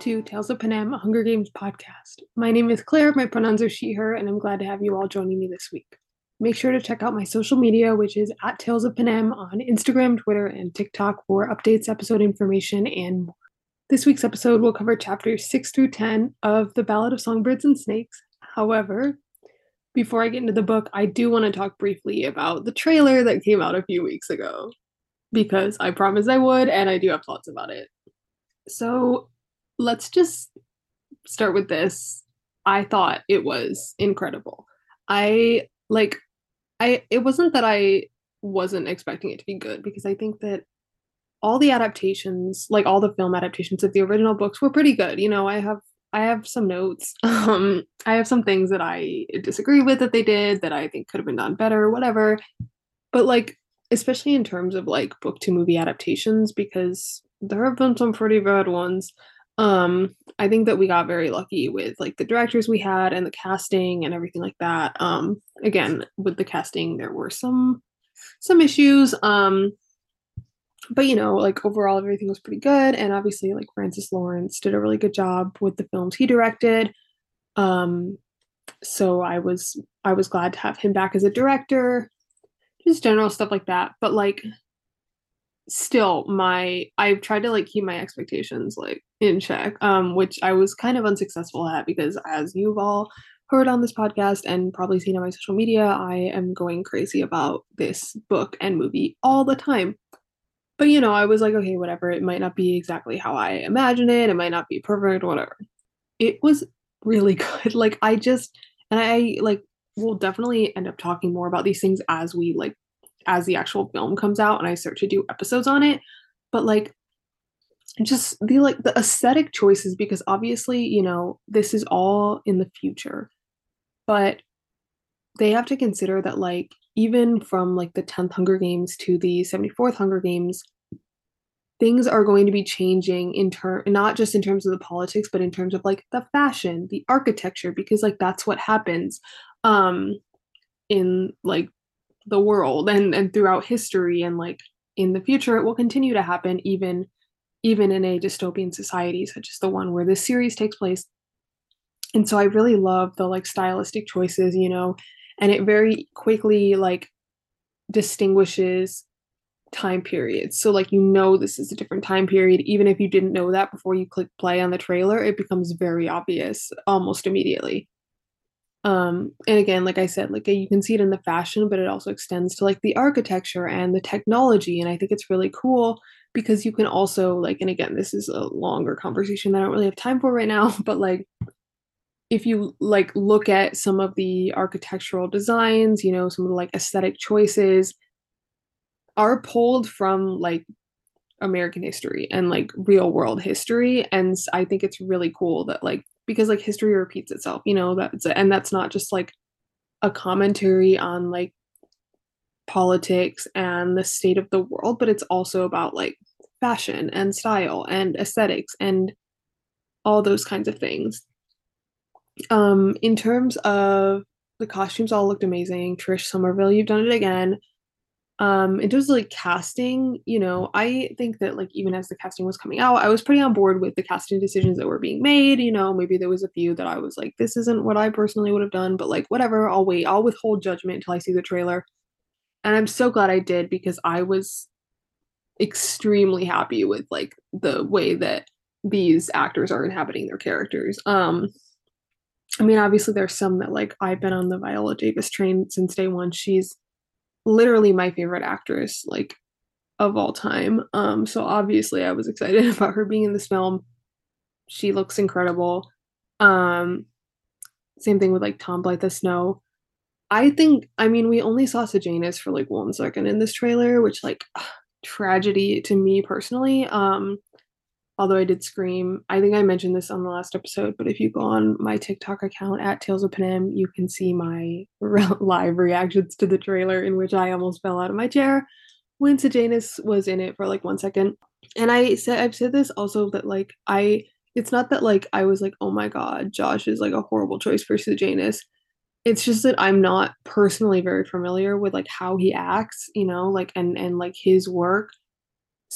To Tales of Panem, a Hunger Games podcast. My name is Claire, my pronouns are she, her, and I'm glad to have you all joining me this week. Make sure to check out my social media, which is at Tales of Panem on Instagram, Twitter, and TikTok for updates, episode information, and more. This week's episode will cover chapters 6 through 10 of The Ballad of Songbirds and Snakes. However, before I get into the book, I do want to talk briefly about the trailer that came out a few weeks ago because I promised I would, and I do have thoughts about it. So, let's just start with this. I thought it was incredible. I like I it wasn't that I wasn't expecting it to be good because I think that all the adaptations, like all the film adaptations of the original books were pretty good. You know, I have I have some notes. Um I have some things that I disagree with that they did that I think could have been done better, whatever. But like especially in terms of like book to movie adaptations because there have been some pretty bad ones um i think that we got very lucky with like the directors we had and the casting and everything like that. Um again with the casting there were some some issues um but you know like overall everything was pretty good. And obviously like francis lawrence did a really good job with the films he directed. Um so i was i was glad to have him back as a director just general stuff like that. But like still my i've tried to like keep my expectations like in check um which i was kind of unsuccessful at because as you've all heard on this podcast and probably seen on my social media i am going crazy about this book and movie all the time. But you know i was like okay whatever. It might not be exactly how i imagine it. It might not be perfect whatever. It was really good. Like i just and i like will definitely end up talking more about these things as we like as the actual film comes out and I start to do episodes on it. But like just the like the aesthetic choices because obviously, you know, this is all in the future. But they have to consider that like even from like the 10th Hunger Games to the 74th Hunger Games, things are going to be changing in term not just in terms of the politics but in terms of like the fashion the architecture because like that's what happens um in like the world and and throughout history and like in the future it will continue to happen even even in a dystopian society such as the one where this series takes place. And so i really love the like stylistic choices you know and it very quickly like distinguishes time periods. So like you know this is a different time period. Even if you didn't know that before you click play on the trailer it becomes very obvious almost immediately um and again like i said like you can see it in the fashion but it also extends to like the architecture and the technology and i think it's really cool because you can also like and again this is a longer conversation that i don't really have time for right now but like if you like look at some of the architectural designs you know some of the like aesthetic choices are pulled from like american history and like real world history and i think it's really cool that like because like history repeats itself you know that's and that's not just like a commentary on like politics and the state of the world but it's also about like fashion and style and aesthetics and all those kinds of things. Um in terms of the costumes all looked amazing. Trish Summerville you've done it again um in terms of like casting you know i think that like even as the casting was coming out i was pretty on board with the casting decisions that were being made you know maybe there was a few that i was like this isn't what i personally would have done but like whatever i'll wait i'll withhold judgment until i see the trailer. And i'm so glad i did because i was extremely happy with like the way that these actors are inhabiting their characters. Um i mean obviously there's some that like i've been on the viola davis train since day one. She's literally my favorite actress like of all time. Um so obviously I was excited about her being in this film. She looks incredible. Um same thing with like Tom Blyth the Snow. I think I mean we only saw Sejanus for like one second in this trailer, which like ugh, tragedy to me personally. Um although I did scream. I think I mentioned this on the last episode, but if you go on my TikTok account at Tales of Panem, you can see my re- live reactions to the trailer in which I almost fell out of my chair when Sejanus was in it for like one second. And I said I've said this also that like I it's not that like I was like, oh my god, Josh is like a horrible choice for Sejanus. It's just that I'm not personally very familiar with like how he acts, you know, like and and like his work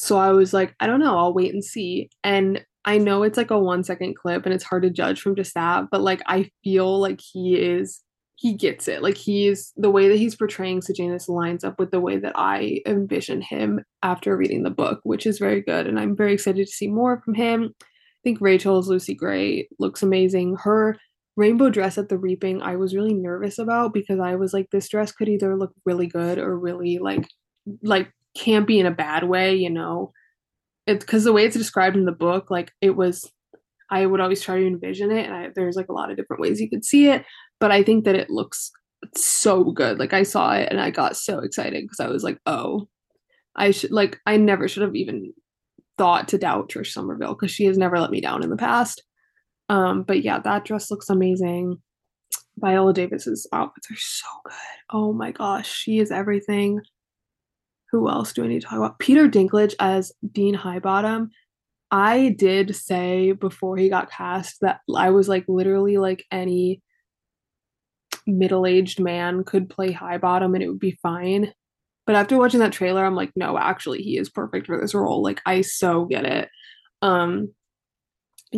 so I was like, I don't know, I'll wait and see. And I know it's like a one second clip and it's hard to judge from just that, but like I feel like he is he gets it. Like he's the way that he's portraying Sejanus lines up with the way that I envision him after reading the book, which is very good. And I'm very excited to see more from him. I think Rachel's Lucy Gray looks amazing. Her rainbow dress at the reaping, I was really nervous about because I was like, this dress could either look really good or really like like campy in a bad way, you know. It's because the way it's described in the book, like it was I would always try to envision it, and I, there's like a lot of different ways you could see it but I think that it looks so good. Like I saw it and I got so excited because I was like, oh, I should like I never should have even thought to doubt Trish Summerville because she has never let me down in the past. Um, but yeah, that dress looks amazing. Viola Davis's outfits are so good. Oh my gosh, she is everything. Who else do I need to talk about? Peter Dinklage as Dean Highbottom. I did say before he got cast that I was like literally like any middle-aged man could play Highbottom and it would be fine. But after watching that trailer, I'm like, no, actually, he is perfect for this role. Like, I so get it. Um,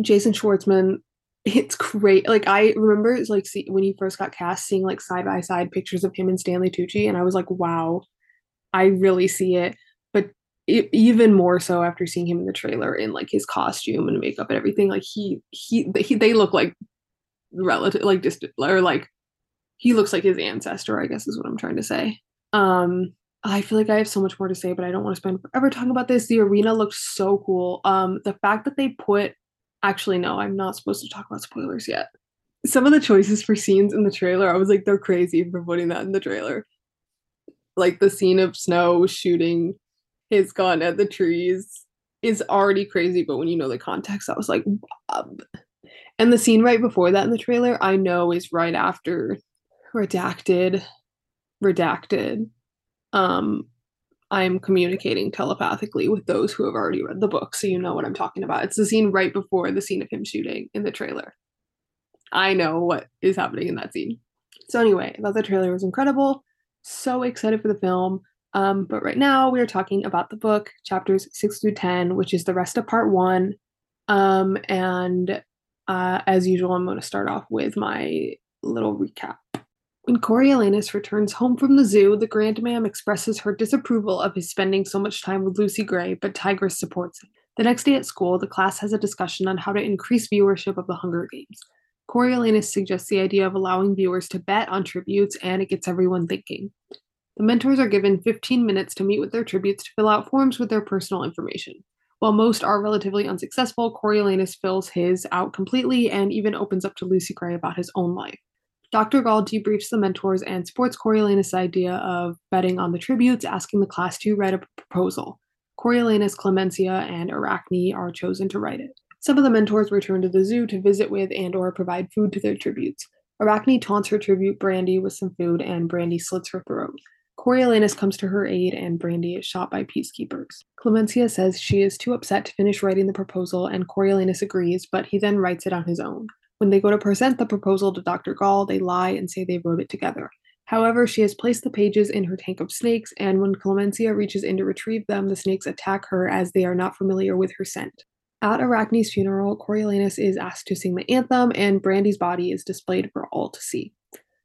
Jason Schwartzman, it's great. Like, I remember it's like see, when he first got cast, seeing like side by side pictures of him and Stanley Tucci, and I was like, wow, I really see it. But it, even more so after seeing him in the trailer in like his costume and makeup and everything, like he he, he they look like relative, like distant or like he looks like his ancestor, I guess is what I'm trying to say. Um, I feel like I have so much more to say, but I don't want to spend forever talking about this. The arena looks so cool. Um, the fact that they put actually no, I'm not supposed to talk about spoilers yet. Some of the choices for scenes in the trailer, I was like, they're crazy for putting that in the trailer. Like the scene of Snow shooting his gun at the trees is already crazy, but when you know the context, I was like, and the scene right before that in the trailer, I know is right after redacted redacted. Um i'm communicating telepathically with those who have already read the book so you know what i'm talking about. It's the scene right before the scene of him shooting in the trailer. I know what is happening in that scene. So anyway i thought the trailer was incredible so excited for the film um, but right now we are talking about the book chapters 6 through 10 which is the rest of part one um, and uh, as usual i'm going to start off with my little recap when Coriolanus returns home from the zoo, the Grandma'am expresses her disapproval of his spending so much time with Lucy Gray, but Tigris supports him. The next day at school, the class has a discussion on how to increase viewership of the Hunger Games. Coriolanus suggests the idea of allowing viewers to bet on tributes, and it gets everyone thinking. The mentors are given 15 minutes to meet with their tributes to fill out forms with their personal information. While most are relatively unsuccessful, Coriolanus fills his out completely and even opens up to Lucy Gray about his own life. Dr. Gaul debriefs the mentors and supports Coriolanus' idea of betting on the tributes, asking the class to write a proposal. Coriolanus, Clemensia, and Arachne are chosen to write it. Some of the mentors return to the zoo to visit with and or provide food to their tributes. Arachne taunts her tribute Brandy with some food, and Brandy slits her throat. Coriolanus comes to her aid, and Brandy is shot by peacekeepers. Clemensia says she is too upset to finish writing the proposal, and Coriolanus agrees, but he then writes it on his own. When they go to present the proposal to Dr. Gaul, they lie and say they wrote it together. However, she has placed the pages in her tank of snakes, and when Clemensia reaches in to retrieve them, the snakes attack her as they are not familiar with her scent. At Arachne's funeral, Coriolanus is asked to sing the anthem, and Brandy's body is displayed for all to see.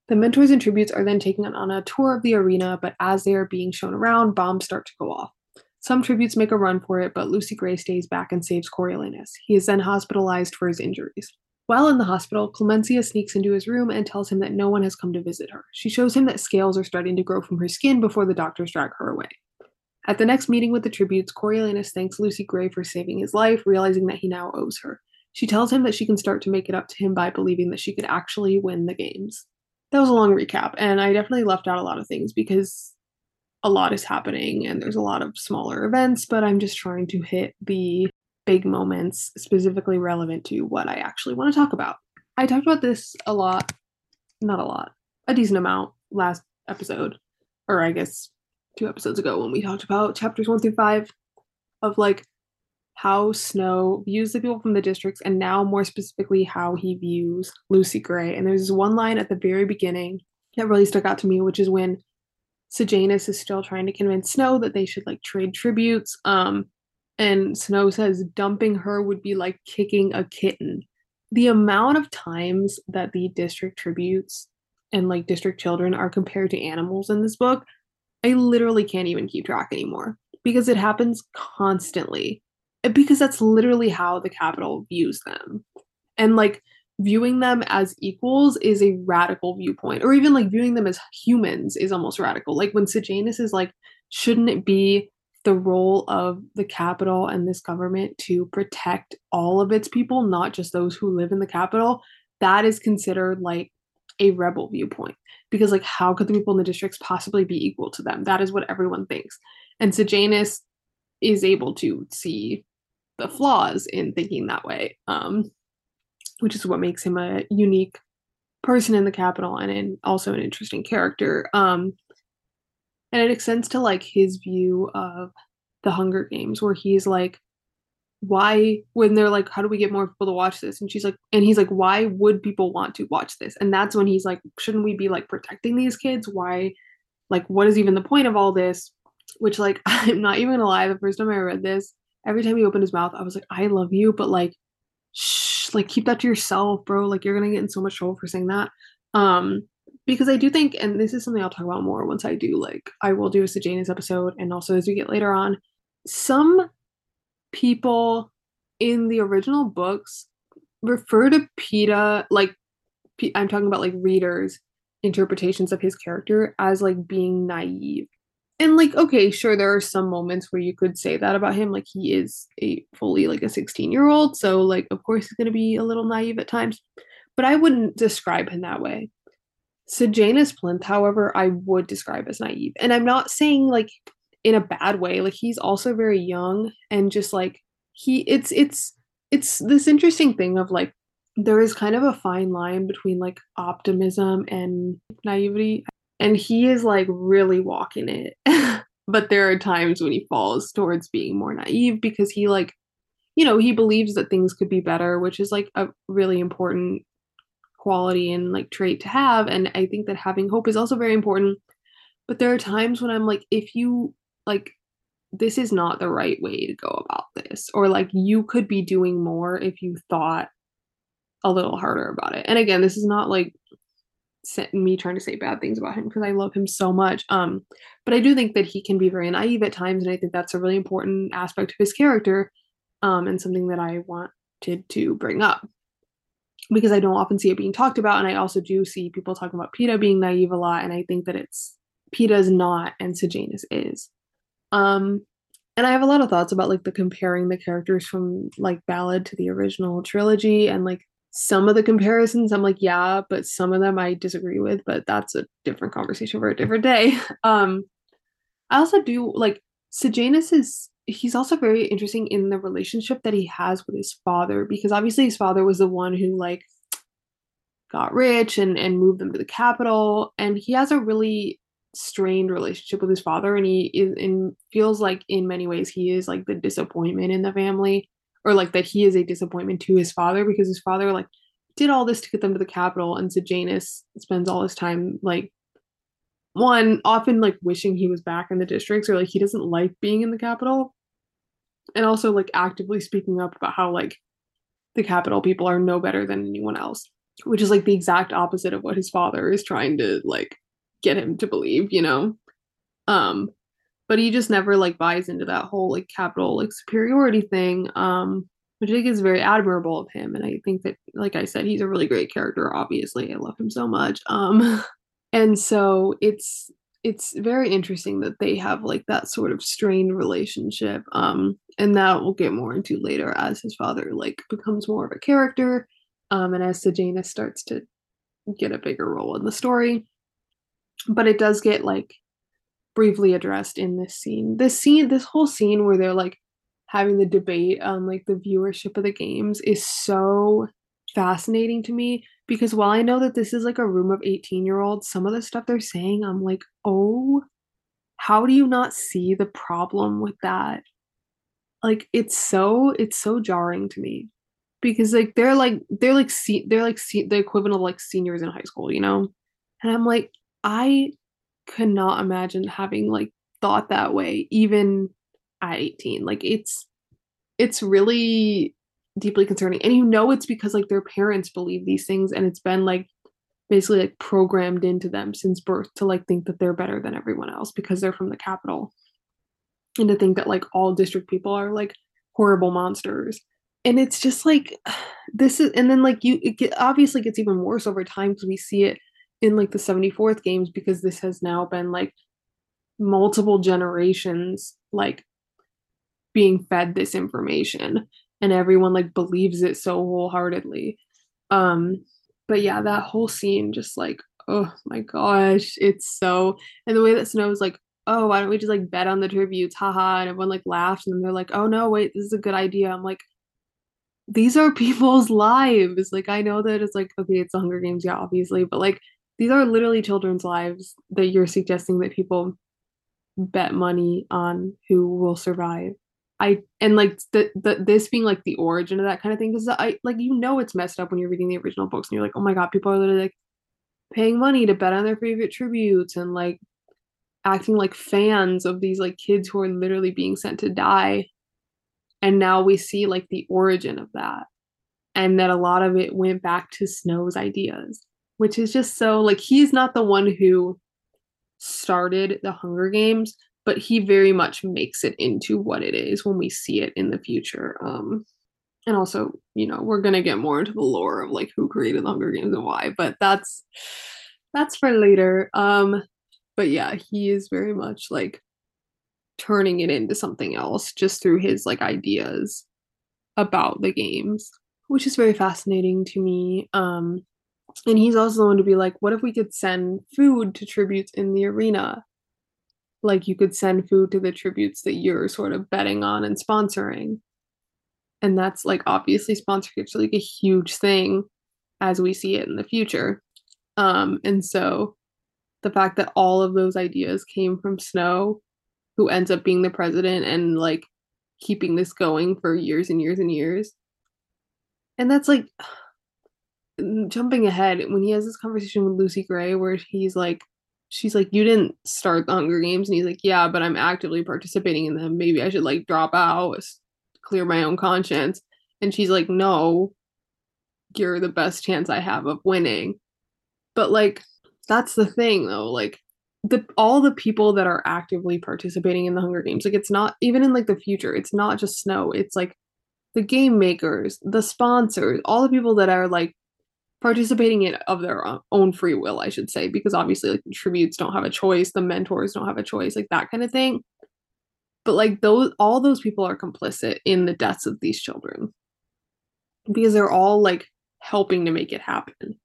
The mentors and tributes are then taken on a tour of the arena, but as they are being shown around, bombs start to go off. Some tributes make a run for it, but Lucy Gray stays back and saves Coriolanus. He is then hospitalized for his injuries. While in the hospital, Clemensia sneaks into his room and tells him that no one has come to visit her. She shows him that scales are starting to grow from her skin before the doctors drag her away. At the next meeting with the tributes, Coriolanus thanks Lucy Gray for saving his life, realizing that he now owes her. She tells him that she can start to make it up to him by believing that she could actually win the games. That was a long recap, and I definitely left out a lot of things because a lot is happening and there's a lot of smaller events, but I'm just trying to hit the big moments specifically relevant to what I actually want to talk about. I talked about this a lot, not a lot, a decent amount last episode, or I guess two episodes ago when we talked about chapters one through five of like how Snow views the people from the districts and now more specifically how he views Lucy Gray. And there's this one line at the very beginning that really stuck out to me, which is when Sejanus is still trying to convince Snow that they should like trade tributes. Um, And Snow says dumping her would be like kicking a kitten. The amount of times that the district tributes and like district children are compared to animals in this book, I literally can't even keep track anymore because it happens constantly. Because that's literally how the Capitol views them. And like viewing them as equals is a radical viewpoint, or even like viewing them as humans is almost radical. Like when Sejanus is like, shouldn't it be the role of the Capitol and this government to protect all of its people, not just those who live in the Capitol? That is considered like a rebel viewpoint because like how could the people in the districts possibly be equal to them? That is what everyone thinks. And sejanus is able to see the flaws in thinking that way um, which is what makes him a unique person in the Capitol and in, also an interesting character um, and it extends to like his view of the hunger games where he's like why when they're like how do we get more people to watch this? And she's like and he's like why would people want to watch this? And that's when he's like shouldn't we be like protecting these kids? Why like what is even the point of all this? Which like i'm not even gonna lie the first time i read this every time he opened his mouth i was like i love you but like shh like keep that to yourself bro. Like you're gonna get in so much trouble for saying that. Um because i do think and this is something i'll talk about more once i do like i will do a sejanus episode and also as we get later on some people in the original books refer to Peeta like I'm talking about like readers interpretations of his character as like being naive. And like okay, sure there are some moments where you could say that about him like he is a fully like a 16-year-old, so like of course he's going to be a little naive at times, but I wouldn't describe him that way. Sejanus Plinth, however, I would describe as naive. And I'm not saying like in a bad way. Like he's also very young and just like he it's it's it's this interesting thing of like there is kind of a fine line between like optimism and naivety and he is like really walking it. but there are times when he falls towards being more naive because he like you know, he believes that things could be better, which is like a really important quality and like trait to have and I think that having hope is also very important. But there are times when I'm like if you like this is not the right way to go about this. Or like you could be doing more if you thought a little harder about it. And again this is not like me trying to say bad things about him because i love him so much um but i do think that he can be very naive at times and i think that's a really important aspect of his character um and something that i wanted to bring up. Because i don't often see it being talked about and i also do see people talking about Peeta being naive a lot and i think that it's Peeta's not and sejanus is um, and I have a lot of thoughts about like the comparing the characters from like Ballad to the original trilogy and like some of the comparisons I'm like, yeah, but some of them I disagree with, but that's a different conversation for a different day. Um, I also do like Sejanus is he's also very interesting in the relationship that he has with his father because obviously his father was the one who like got rich and and moved them to the Capitol and he has a really strained relationship with his father and he is and feels like in many ways he is like the disappointment in the family or like that he is a disappointment to his father because his father like did all this to get them to the Capitol and Sejanus spends all his time like one often like wishing he was back in the districts or like he doesn't like being in the Capitol and also like actively speaking up about how like the Capitol people are no better than anyone else which is like the exact opposite of what his father is trying to like get him to believe, you know. Um, but he just never like buys into that whole like Capitol like superiority thing. Um, which I think is very admirable of him. And I think that, like I said, he's a really great character. Obviously, I love him so much. Um, and so it's it's very interesting that they have like that sort of strained relationship. Um, and that we'll get more into later as his father like becomes more of a character. Um, and as Sejanus starts to get a bigger role in the story but it does get like briefly addressed in this scene. This scene, this whole scene where they're like having the debate on like the viewership of the games is so fascinating to me because while I know that this is like a room of 18 year olds, some of the stuff they're saying, I'm like, oh, how do you not see the problem with that? Like it's so it's so jarring to me because like they're like they're like see they're like se- the equivalent of like seniors in high school, you know? And I'm like, I could not imagine having like thought that way even at 18. Like it's it's really deeply concerning. And you know it's because like their parents believe these things and it's been like basically like programmed into them since birth to like think that they're better than everyone else because they're from the Capitol. And to think that like all district people are like horrible monsters. And it's just like this is and then like you it get, obviously gets even worse over time because we see it in like the 74th games because this has now been like multiple generations like being fed this information and everyone like believes it so wholeheartedly. Um but yeah that whole scene just like oh my gosh it's so and the way that snow is like oh why don't we just like bet on the tributes? Haha and everyone like laughs and then they're like oh no wait this is a good idea. I'm like these are people's lives. Like i know that it's like okay it's the hunger games yeah obviously but like these are literally children's lives that you're suggesting that people bet money on who will survive. I and like the, the this being like the origin of that kind of thing because I like you know it's messed up when you're reading the original books and you're like oh my god people are literally like paying money to bet on their favorite tributes and like acting like fans of these like kids who are literally being sent to die and now we see like the origin of that and that a lot of it went back to Snow's ideas which is just so like he's not the one who started the Hunger Games, but he very much makes it into what it is when we see it in the future. Um, and also, you know, we're gonna get more into the lore of like who created the Hunger Games and why, but that's that's for later. Um, but yeah, he is very much like turning it into something else just through his like ideas about the games, which is very fascinating to me. Um, and he's also the one to be like, what if we could send food to tributes in the arena? Like you could send food to the tributes that you're sort of betting on and sponsoring. And that's like obviously sponsorships are like a huge thing as we see it in the future. Um, and so the fact that all of those ideas came from Snow, who ends up being the president and like keeping this going for years and years and years. And that's like jumping ahead when he has this conversation with Lucy Gray where he's like she's like you didn't start the Hunger Games and he's like yeah but I'm actively participating in them. Maybe I should like drop out clear my own conscience. And she's like no. You're the best chance I have of winning. But like that's the thing though like the all the people that are actively participating in the Hunger Games like it's not even in like the future it's not just Snow it's like the game makers the sponsors all the people that are like participating in of their own free will, I should say, because obviously like the tributes don't have a choice, the mentors don't have a choice, like that kind of thing. But like those all those people are complicit in the deaths of these children. Because they're all like helping to make it happen.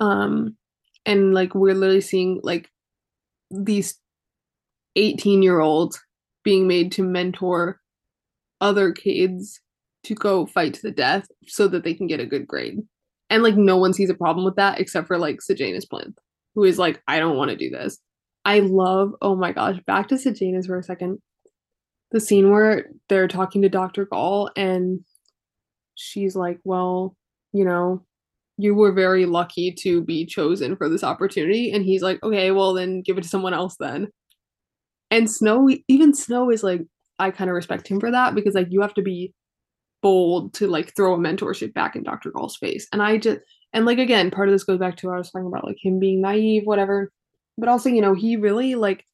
Um and like we're literally seeing like these 18 year olds being made to mentor other kids to go fight to the death so that they can get a good grade and like no one sees a problem with that except for like Sejanus Plinth, who is like, I don't want to do this. I love, oh my gosh, back to Sejanus for a second. The scene where they're talking to Dr. Gaul and she's like, Well, you know, you were very lucky to be chosen for this opportunity. And he's like, Okay, well then give it to someone else then. And Snow, even Snow is like, I kind of respect him for that because like you have to be bold to like throw a mentorship back in Dr. Gaul's face. And I just and like again, part of this goes back to what I was talking about, like him being naive, whatever. But also, you know, he really like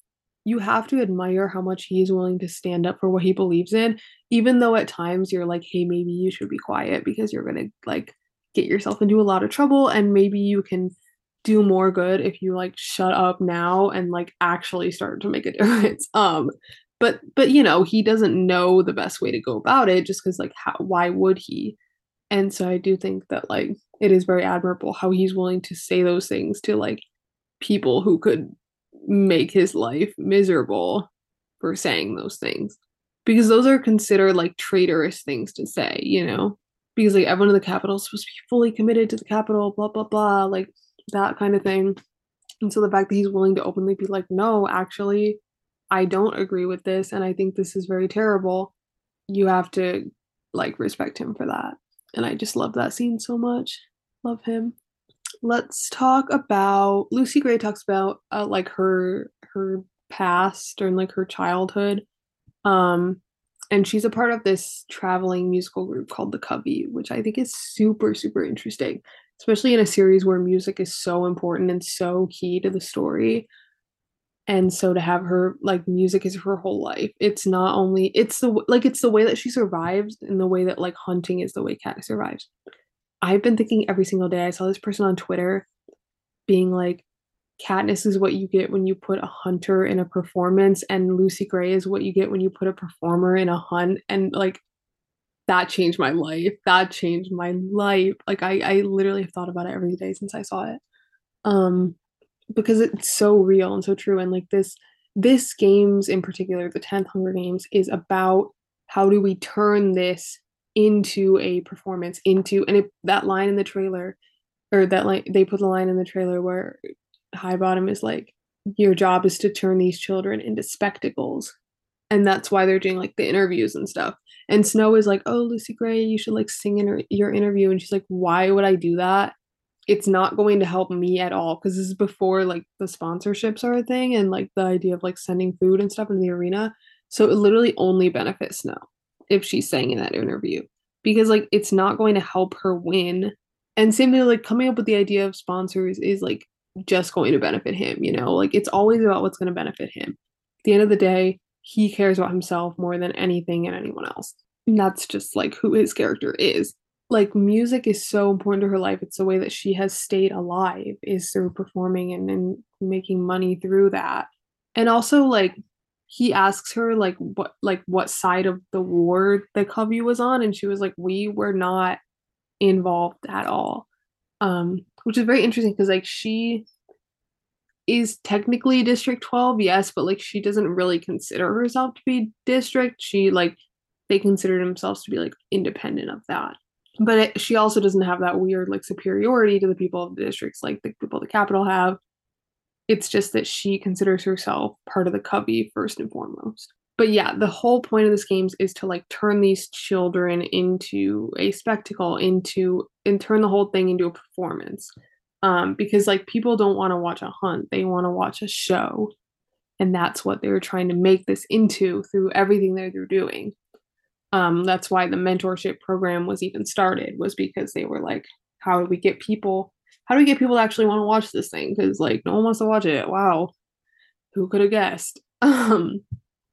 you have to admire how much he is willing to stand up for what he believes in, even though at times you're like, hey, maybe you should be quiet because you're gonna like get yourself into a lot of trouble and maybe you can do more good if you like shut up now and like actually start to make a difference. Um but but you know he doesn't know the best way to go about it just because like how why would he? And so i do think that like it is very admirable how he's willing to say those things to like people who could make his life miserable for saying those things. Because those are considered like traitorous things to say you know? Because like everyone in the Capitol is supposed to be fully committed to the Capitol blah blah blah like that kind of thing. And so the fact that he's willing to openly be like no actually I don't agree with this and I think this is very terrible, you have to like respect him for that. And I just love that scene so much. Love him. Let's talk about Lucy Gray talks about uh, like her her past or like her childhood. Um and she's a part of this traveling musical group called the Covey, which I think is super super interesting, especially in a series where music is so important and so key to the story. And so to have her like music is her whole life. It's not only it's the like it's the way that she survives and the way that like hunting is the way Kat survives. I've been thinking every single day. I saw this person on Twitter being like, Katniss is what you get when you put a hunter in a performance, and Lucy Gray is what you get when you put a performer in a hunt. And like that changed my life. That changed my life. Like I, I literally have thought about it every day since I saw it. Um, because it's so real and so true. And like this, this games in particular, the 10th Hunger Games, is about how do we turn this into a performance, into and it, that line in the trailer, or that line they put the line in the trailer where Highbottom is like, your job is to turn these children into spectacles. And that's why they're doing like the interviews and stuff. And Snow is like, oh, Lucy Gray, you should like sing in her, your interview. And she's like, why would I do that? It's not going to help me at all because this is before like the sponsorships are a thing and like the idea of like sending food and stuff in the arena. So it literally only benefits Snow if she's saying in that interview because like it's not going to help her win. And same thing, like coming up with the idea of sponsors is like just going to benefit him, you know? Like it's always about what's going to benefit him. At the end of the day, he cares about himself more than anything and anyone else. And that's just like who his character is. Like music is so important to her life. It's the way that she has stayed alive is through performing and, and making money through that. And also like he asks her like what like what side of the war the Covey was on and she was like we were not involved at all um which is very interesting because like she is technically district 12 yes but like she doesn't really consider herself to be district she like they consider themselves to be like independent of that but it, she also doesn't have that weird like superiority to the people of the districts like the people of the Capitol have. It's just that she considers herself part of the covey first and foremost. But yeah the whole point of this games is to like turn these children into a spectacle into and turn the whole thing into a performance. Um because like people don't want to watch a hunt they want to watch a show. And that's what they were trying to make this into through everything that they're doing um that's why the mentorship program was even started was because they were like how do we get people how do we get people to actually want to watch this thing? Because like no one wants to watch it. Wow. Who could have guessed? Um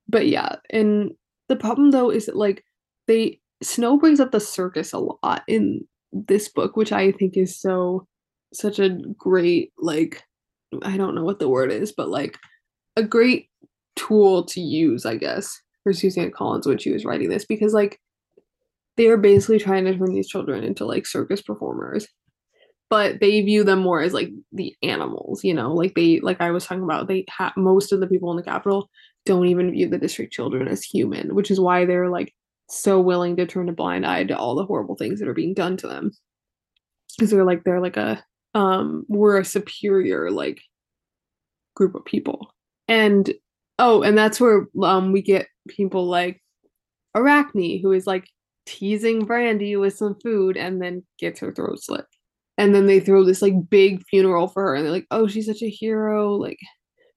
but yeah and the problem though is that like they snow brings up the circus a lot in this book which i think is so such a great like i don't know what the word is but like a great tool to use i guess for suzanne collins when she was writing this because like they are basically trying to turn these children into like circus performers but they view them more as like the animals you know? Like they like i was talking about they have most of the people in the Capitol don't even view the district children as human which is why they're like so willing to turn a blind eye to all the horrible things that are being done to them. Because they're like they're like a um we're a superior like group of people. And oh and that's where um we get people like arachne who is like teasing brandy with some food and then gets her throat slit. And then they throw this like big funeral for her and they're like oh she's such a hero. Like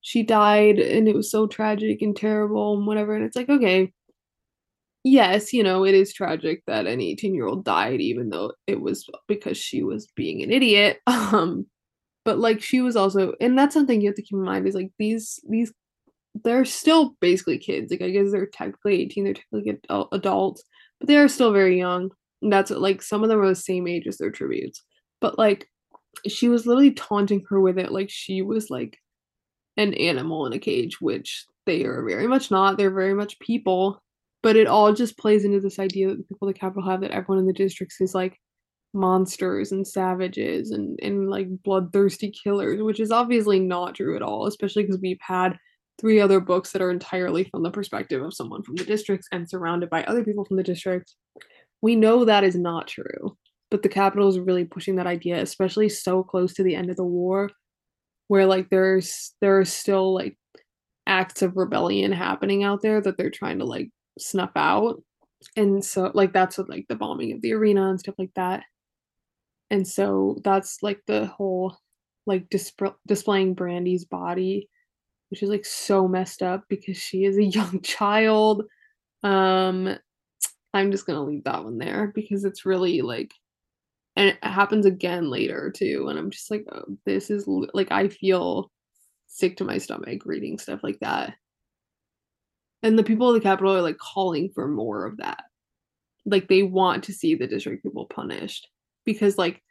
she died and it was so tragic and terrible and whatever. And it's like okay yes, you know, it is tragic that an 18 year old died, even though it was because she was being an idiot. Um, but like she was also, and that's something you have to keep in mind is like these, these, they're still basically kids. Like I guess they're technically 18, they're technically adult, uh, adults, but they are still very young. And that's like some of them are the same age as their tributes. But like she was literally taunting her with it like she was like an animal in a cage, which they are very much not. They're very much people but it all just plays into this idea that the people of the Capitol have that everyone in the districts is like monsters and savages and and like bloodthirsty killers which is obviously not true at all especially because we've had three other books that are entirely from the perspective of someone from the districts and surrounded by other people from the district. we know that is not true but the Capitol is really pushing that idea especially so close to the end of the war where like there's there are still like acts of rebellion happening out there that they're trying to like snuff out and so like that's what like the bombing of the arena and stuff like that and so that's like the whole like disp- displaying brandy's body which is like so messed up because she is a young child Um, I'm just gonna leave that one there because it's really like, and it happens again later too. And I'm just like, oh, this is like I feel sick to my stomach reading stuff like that. And the people of the Capitol are like calling for more of that. Like they want to see the district people punished because like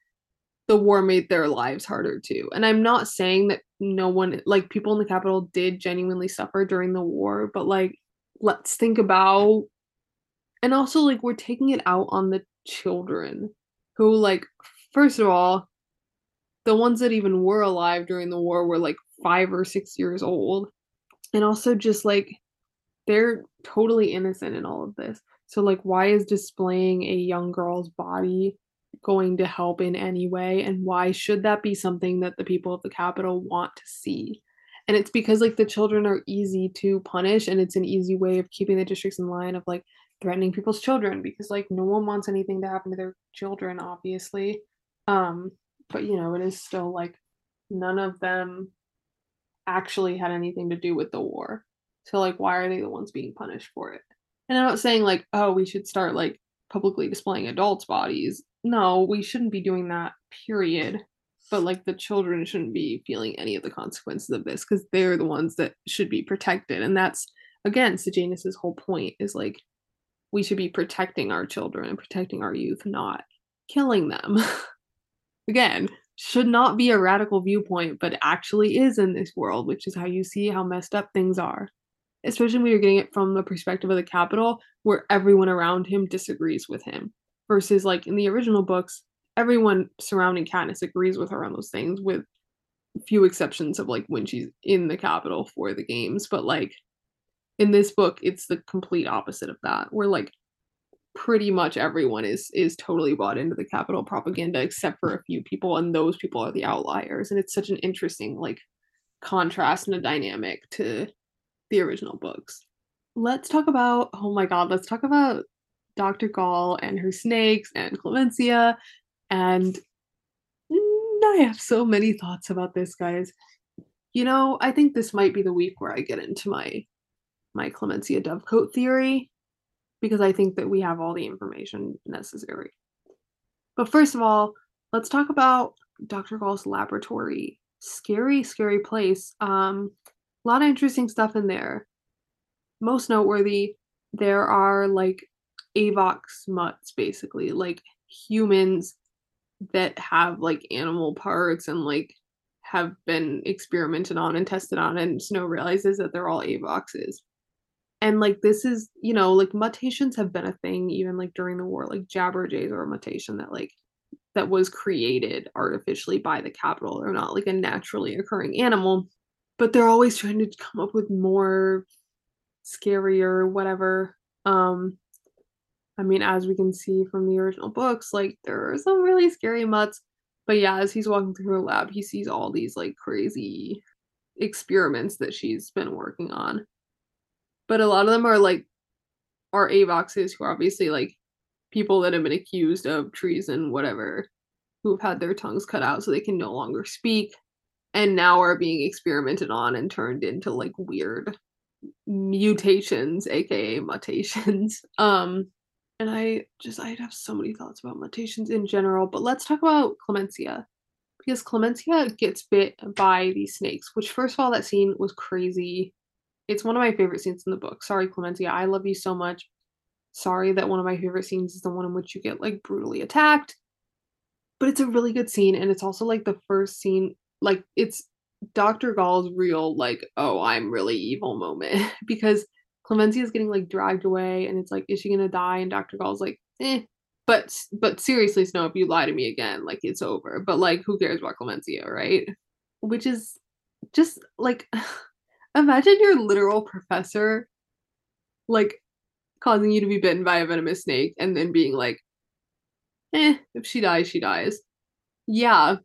the war made their lives harder too. And I'm not saying that no one like people in the Capitol, did genuinely suffer during the war, but like let's think about and also like we're taking it out on the children who like first of all the ones that even were alive during the war were like 5 or 6 years old and also just like they're totally innocent in all of this so like why is displaying a young girl's body going to help in any way and why should that be something that the people of the Capitol want to see? And it's because like the children are easy to punish and it's an easy way of keeping the districts in line of like threatening people's children because like no one wants anything to happen to their children obviously. Um but you know it is still like none of them actually had anything to do with the war. So like why are they the ones being punished for it? And i'm not saying like oh we should start like publicly displaying adults bodies no we shouldn't be doing that period but like the children shouldn't be feeling any of the consequences of this because they're the ones that should be protected and that's again sejanus's whole point is like we should be protecting our children and protecting our youth, not killing them. Again, should not be a radical viewpoint, but actually is in this world, which is how you see how messed up things are. Especially when you're getting it from the perspective of the Capitol, where everyone around him disagrees with him. Versus, like in the original books, everyone surrounding Katniss agrees with her on those things, with few exceptions of like when she's in the Capitol for the games. But like in this book it's the complete opposite of that where like pretty much everyone is is totally bought into the Capitol propaganda except for a few people and those people are the outliers and it's such an interesting like contrast and a dynamic to the original books let's talk about oh my god let's talk about dr Gaul and her snakes and clemensia and i have so many thoughts about this guys you know i think this might be the week where i get into my my Clemensia Dovecote theory because I think that we have all the information necessary. But first of all, let's talk about Dr. Gaul's laboratory. Scary, scary place. Um, a lot of interesting stuff in there. Most noteworthy, there are like Avox mutts, basically, like humans that have like animal parts and like have been experimented on and tested on, and Snow realizes that they're all Avoxes. And like this is you know like mutations have been a thing even like during the war like jabberjays are a mutation that like that was created artificially by the Capitol they're not like a naturally occurring animal but they're always trying to come up with more scarier whatever um i mean as we can see from the original books like there are some really scary mutts but yeah as he's walking through her lab he sees all these like crazy experiments that she's been working on. But a lot of them are like are avoxes who are obviously like people that have been accused of treason whatever who've had their tongues cut out so they can no longer speak and now are being experimented on and turned into like weird mutations aka mutations. Um and i just i have so many thoughts about mutations in general but let's talk about clemensia because clemensia gets bit by these snakes which first of all that scene was crazy it's one of my favorite scenes in the book. Sorry, Clemensia, I love you so much. Sorry that one of my favorite scenes is the one in which you get like brutally attacked. But it's a really good scene, and it's also like the first scene, like it's Dr. Gaul's real, like, oh, I'm really evil moment because Clemensia is getting like dragged away, and it's like, is she gonna die? And Dr. Gaul's like, eh. But but seriously, Snow, if you lie to me again, like it's over. But like, who cares about Clemensia, right? Which is just like Imagine your literal professor like causing you to be bitten by a venomous snake and then being like, eh, if she dies, she dies. Yeah,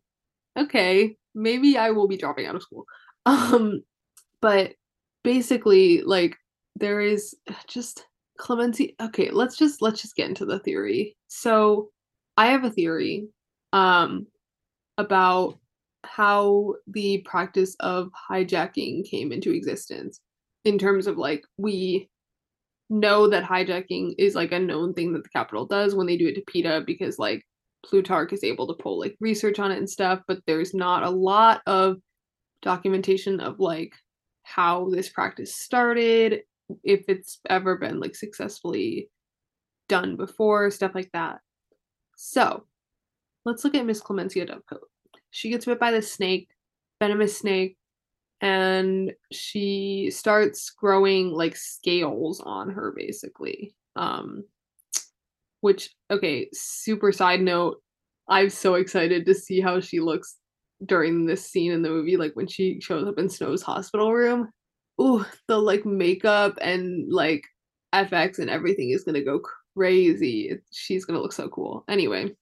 okay, maybe I will be dropping out of school. Um, but basically, like, there is just Clemensia. Okay, let's just let's just get into the theory. So, I have a theory um about how the practice of hijacking came into existence in terms of like we know that hijacking is like a known thing that the Capitol does when they do it to Peeta because like Plutarch is able to pull like research on it and stuff, but there's not a lot of documentation of like how this practice started, if it's ever been like successfully done before, stuff like that. So let's look at Miss Clemensia Dovecote. She gets bit by the snake, venomous snake, and she starts growing like scales on her basically. Um which okay, super side note, I'm so excited to see how she looks during this scene in the movie, like when she shows up in Snow's hospital room. Ooh, the like makeup and like FX and everything is gonna go crazy. She's gonna look so cool. Anyway,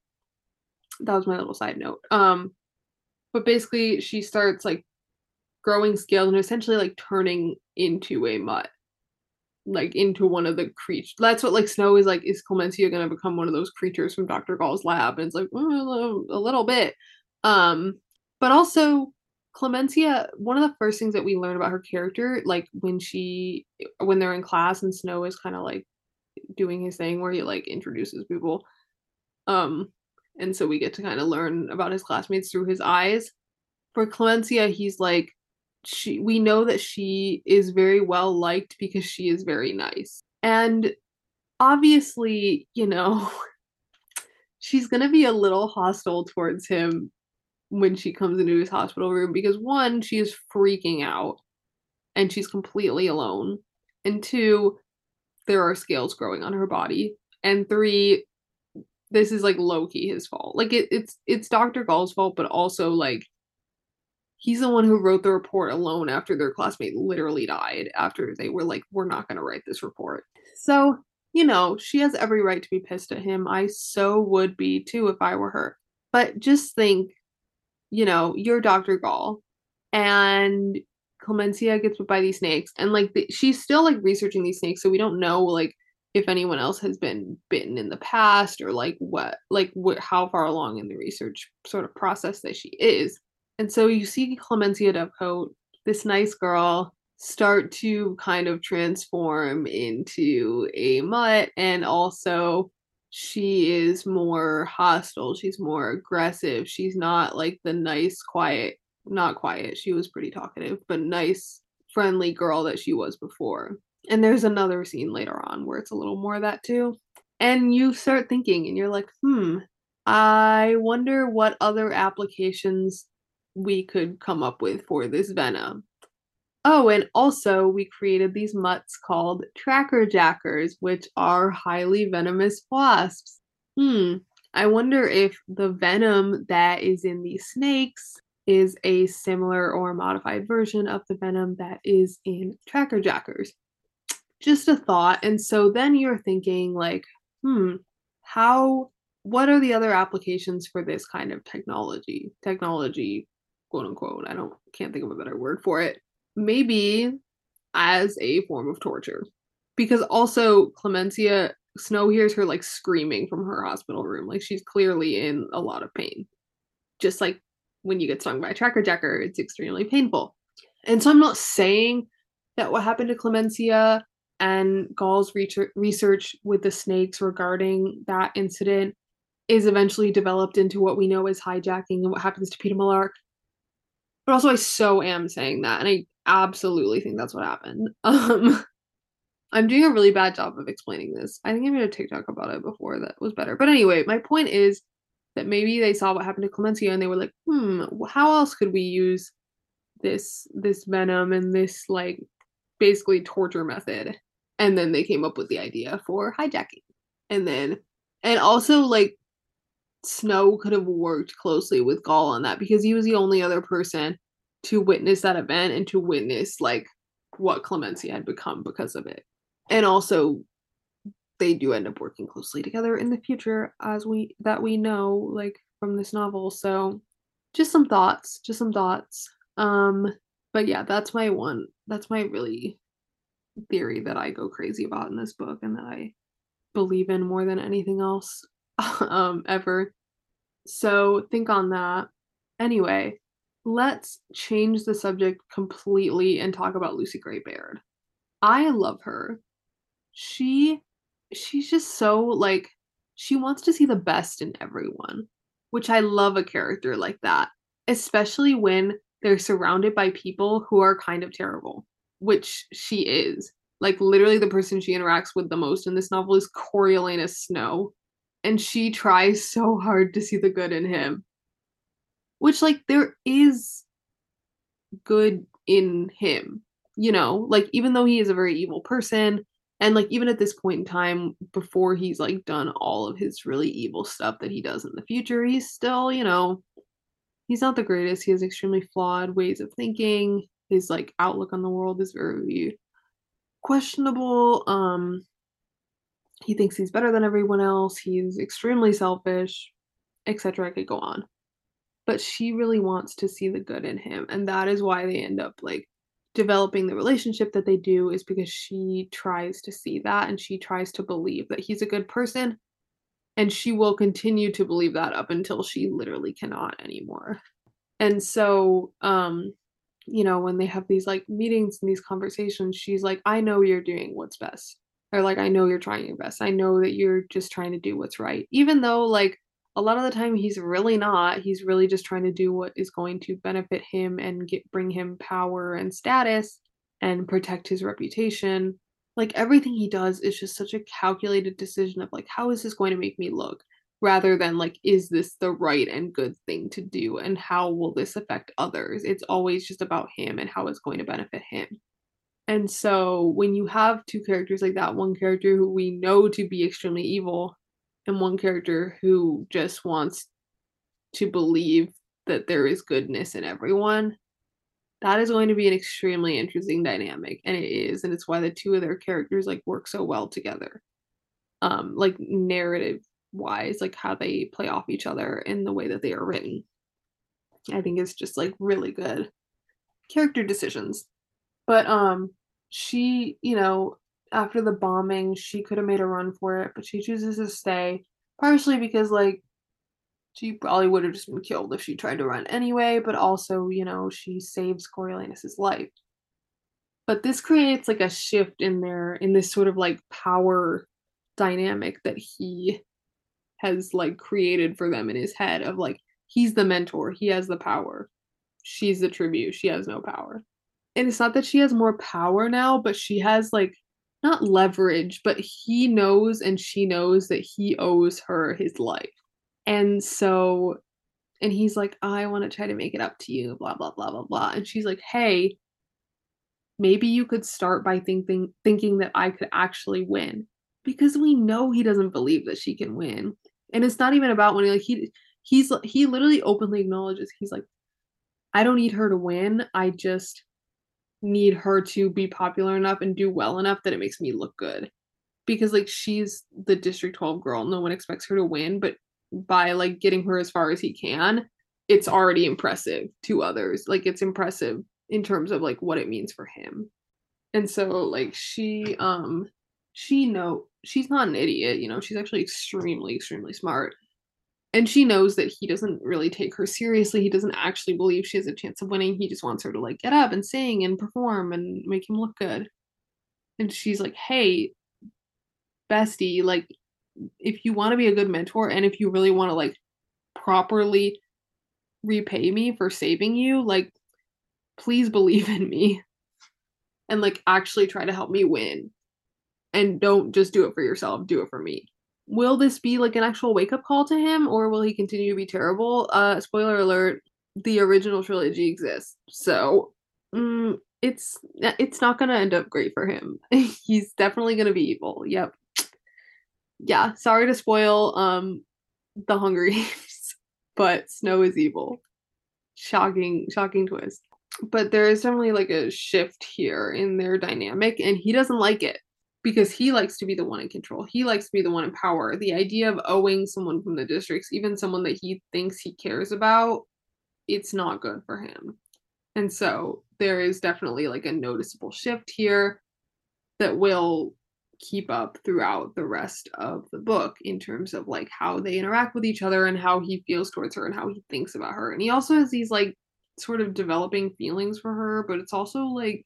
that was my little side note. Um, but basically, she starts like growing scales and essentially like turning into a mutt, like into one of the creatures. That's what like Snow is like. Is Clemensia gonna become one of those creatures from Doctor Gaul's lab? And it's like mm, a little bit. Um, but also Clemensia, one of the first things that we learn about her character, like when she when they're in class and Snow is kind of like doing his thing where he like introduces people. Um, and so we get to kind of learn about his classmates through his eyes. For Clemensia, he's like she we know that she is very well liked because she is very nice. And obviously, you know, she's going to be a little hostile towards him when she comes into his hospital room because one, she is freaking out and she's completely alone. And two, there are scales growing on her body. And three, this is like low key his fault. Like it, it's it's Dr. Gaul's fault, but also like he's the one who wrote the report alone after their classmate literally died after they were like, we're not gonna write this report. So, you know, she has every right to be pissed at him. I so would be too if I were her. But just think, you know, you're Dr. Gaul. and Clemensia gets bit by these snakes, and like the, she's still like researching these snakes, so we don't know like if anyone else has been bitten in the past or like what like what how far along in the research sort of process that she is. And so you see Clemensia Dovecote, this nice girl, start to kind of transform into a mutt and also she is more hostile she's more aggressive she's not like the nice quiet not quiet. She was pretty talkative, but nice, friendly girl that she was before. And there's another scene later on where it's a little more of that too. And you start thinking, and you're like, hmm, I wonder what other applications we could come up with for this venom. Oh, and also we created these mutts called tracker jackers, which are highly venomous wasps. Hmm, I wonder if the venom that is in these snakes is a similar or modified version of the venom that is in tracker jackers. Just a thought. And so then you're thinking, like, hmm, how, what are the other applications for this kind of technology? Technology, quote unquote. I don't, can't think of a better word for it. Maybe as a form of torture. Because also, Clemensia, Snow hears her like screaming from her hospital room. Like she's clearly in a lot of pain. Just like when you get stung by a tracker jacker, it's extremely painful. And so I'm not saying that what happened to Clemensia and Gaul's research with the snakes regarding that incident is eventually developed into what we know as hijacking and what happens to Peeta Mellark. But also, I so am saying that, and I absolutely think that's what happened. Um, I'm doing a really bad job of explaining this. I think I made a TikTok about it before that was better. But anyway, my point is that maybe they saw what happened to Clemensia and they were like, hmm, how else could we use this this venom and this like basically torture method? And then they came up with the idea for hijacking. And then and also like Snow could have worked closely with Gaul on that because he was the only other person to witness that event and to witness like what Clemensia had become because of it. And also they do end up working closely together in the future as we that we know like from this novel. So just some thoughts just some thoughts. Um but yeah that's my one that's my really theory that i go crazy about in this book and that i believe in more than anything else um ever. So think on that. Anyway let's change the subject completely and talk about lucy gray baird i love her she she's just so like she wants to see the best in everyone, which I love a character like that, especially when they're surrounded by people who are kind of terrible, which she is. Like literally the person she interacts with the most in this novel is Coriolanus Snow, and she tries so hard to see the good in him. Which like there is good in him, you know, like even though he is a very evil person, and like even at this point in time before he's like done all of his really evil stuff that he does in the future he's still you know he's not the greatest. He has extremely flawed ways of thinking. His like outlook on the world is very questionable. Um he thinks he's better than everyone else. He's extremely selfish etc i could go on but she really wants to see the good in him and that is why they end up like developing the relationship that they do is because she tries to see that and she tries to believe that he's a good person and she will continue to believe that up until she literally cannot anymore. And so um you know when they have these like meetings and these conversations she's like i know you're doing what's best or like i know you're trying your best. I know that you're just trying to do what's right even though like a lot of the time he's really not. He's really just trying to do what is going to benefit him and get bring him power and status and protect his reputation. Like everything he does is just such a calculated decision of like how is this going to make me look? Rather than like is this the right and good thing to do and how will this affect others? It's always just about him and how it's going to benefit him. And so when you have two characters like that one character who we know to be extremely evil and one character who just wants to believe that there is goodness in everyone that is going to be an extremely interesting dynamic and it is and it's why the two of their characters like work so well together. Um like narrative wise like how they play off each other in the way that they are written i think it's just like really good character decisions. But um she you know after the bombing, she could have made a run for it, but she chooses to stay, partially because like she probably would have just been killed if she tried to run anyway, but also, you know, she saves Coriolanus's life. But this creates like a shift in there in this sort of like power dynamic that he has like created for them in his head of like he's the mentor, he has the power. She's the tribute, she has no power. And it's not that she has more power now, but she has like not leverage, but he knows and she knows that he owes her his life. And so, and he's like, I want to try to make it up to you, blah, blah, blah, blah, blah. And she's like, hey, maybe you could start by thinking thinking that I could actually win. Because we know he doesn't believe that she can win. And it's not even about when he like he he's he literally openly acknowledges he's like, I don't need her to win. I just need her to be popular enough and do well enough that it makes me look good. Because like she's the District 12 girl, no one expects her to win, but by like getting her as far as he can, it's already impressive to others. Like it's impressive in terms of like what it means for him. And so like she um she know she's not an idiot, you know, she's actually extremely extremely smart and she knows that he doesn't really take her seriously. He doesn't actually believe she has a chance of winning. He just wants her to like get up and sing and perform and make him look good. And she's like hey bestie like if you want to be a good mentor and if you really want to like properly repay me for saving you like please believe in me and like actually try to help me win. And don't just do it for yourself do it for me will this be like an actual wake up call to him or will he continue to be terrible? Uh spoiler alert, the original trilogy exists. So, mm, it's it's not going to end up great for him. He's definitely going to be evil. Yep. Yeah, sorry to spoil um the Hunger Games, but Snow is evil. Shocking shocking twist. But there is definitely like a shift here in their dynamic and he doesn't like it because he likes to be the one in control. He likes to be the one in power. The idea of owing someone from the districts, even someone that he thinks he cares about, it's not good for him. And so there is definitely like a noticeable shift here that will keep up throughout the rest of the book in terms of like how they interact with each other and how he feels towards her and how he thinks about her. And he also has these like sort of developing feelings for her, but it's also like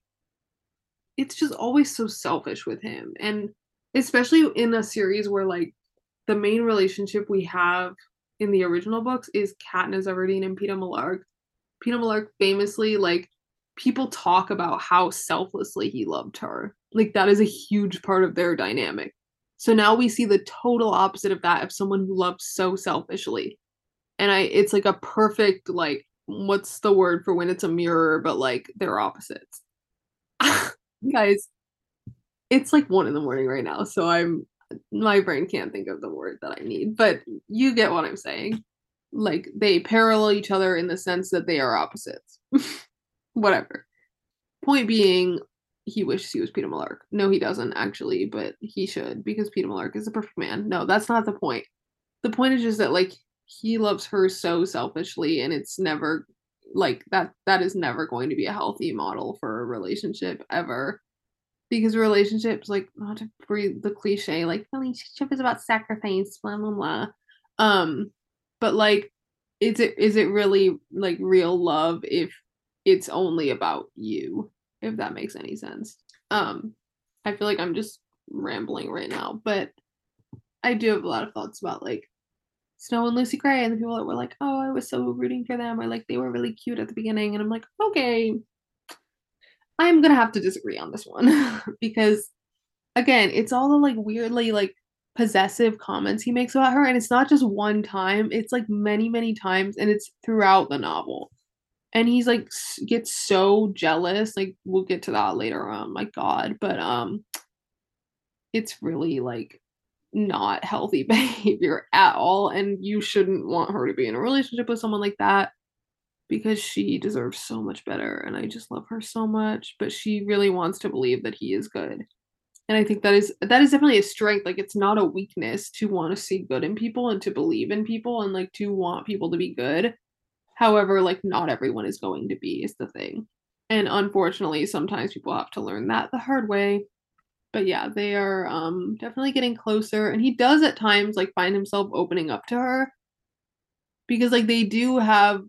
it's just always so selfish with him. And especially in a series where like the main relationship we have in the original books is Katniss Everdeen and Peeta Mellark. Peeta Mellark famously like people talk about how selflessly he loved her. Like that is a huge part of their dynamic. So now we see the total opposite of that of someone who loves so selfishly. And I it's like a perfect like what's the word for when it's a mirror but like they're opposites. Guys, it's like one in the morning right now, so I'm my brain can't think of the word that I need, but you get what I'm saying. Like they parallel each other in the sense that they are opposites. Whatever. Point being, he wishes he was Peeta Mellark. No, he doesn't actually, but he should because Peeta Mellark is a perfect man. No, that's not the point. The point is just that like he loves her so selfishly, and it's never like that. That is never going to be a healthy model for a relationship ever because relationships like not to breathe the cliche like relationship is about sacrifice blah blah blah um but like is it is it really like real love if it's only about you if that makes any sense um i feel like i'm just rambling right now but i do have a lot of thoughts about like snow and lucy gray and the people that were like oh i was so rooting for them or like they were really cute at the beginning and i'm like okay I'm gonna have to disagree on this one because again, it's all the like weirdly like possessive comments he makes about her, and it's not just one time, it's like many, many times, and it's throughout the novel. And he's like gets so jealous. Like we'll get to that later on. My God, but um, it's really like not healthy behavior at all, and you shouldn't want her to be in a relationship with someone like that because she deserves so much better and I just love her so much, but she really wants to believe that he is good. And I think that is that is definitely a strength. Like it's not a weakness to want to see good in people and to believe in people and like to want people to be good. However, like not everyone is going to be is the thing. And unfortunately, sometimes people have to learn that the hard way. But yeah, they are um definitely getting closer and he does at times like find himself opening up to her because like they do have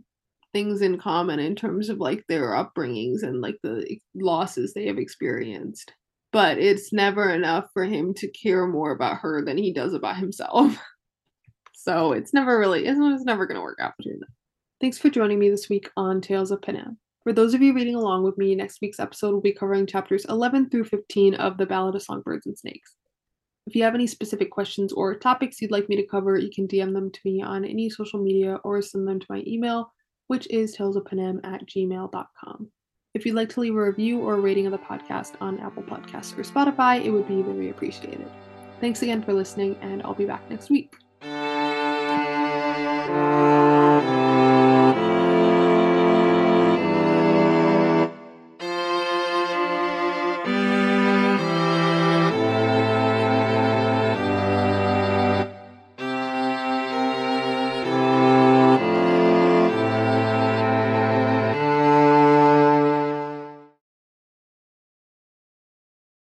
things in common in terms of like their upbringings and like the losses they have experienced. But it's never enough for him to care more about her than he does about himself. so it's never really, it's, it's never going to work out between them. Thanks for joining me this week on Tales of Panem. For those of you reading along with me, next week's episode will be covering chapters 11 through 15 of The Ballad of Songbirds and Snakes. If you have any specific questions or topics you'd like me to cover, you can DM them to me on any social media or send them to my email, which is talesofpanem at gmail.com. If you'd like to leave a review or a rating of the podcast on Apple Podcasts or Spotify, it would be very appreciated. Thanks again for listening, and I'll be back next week.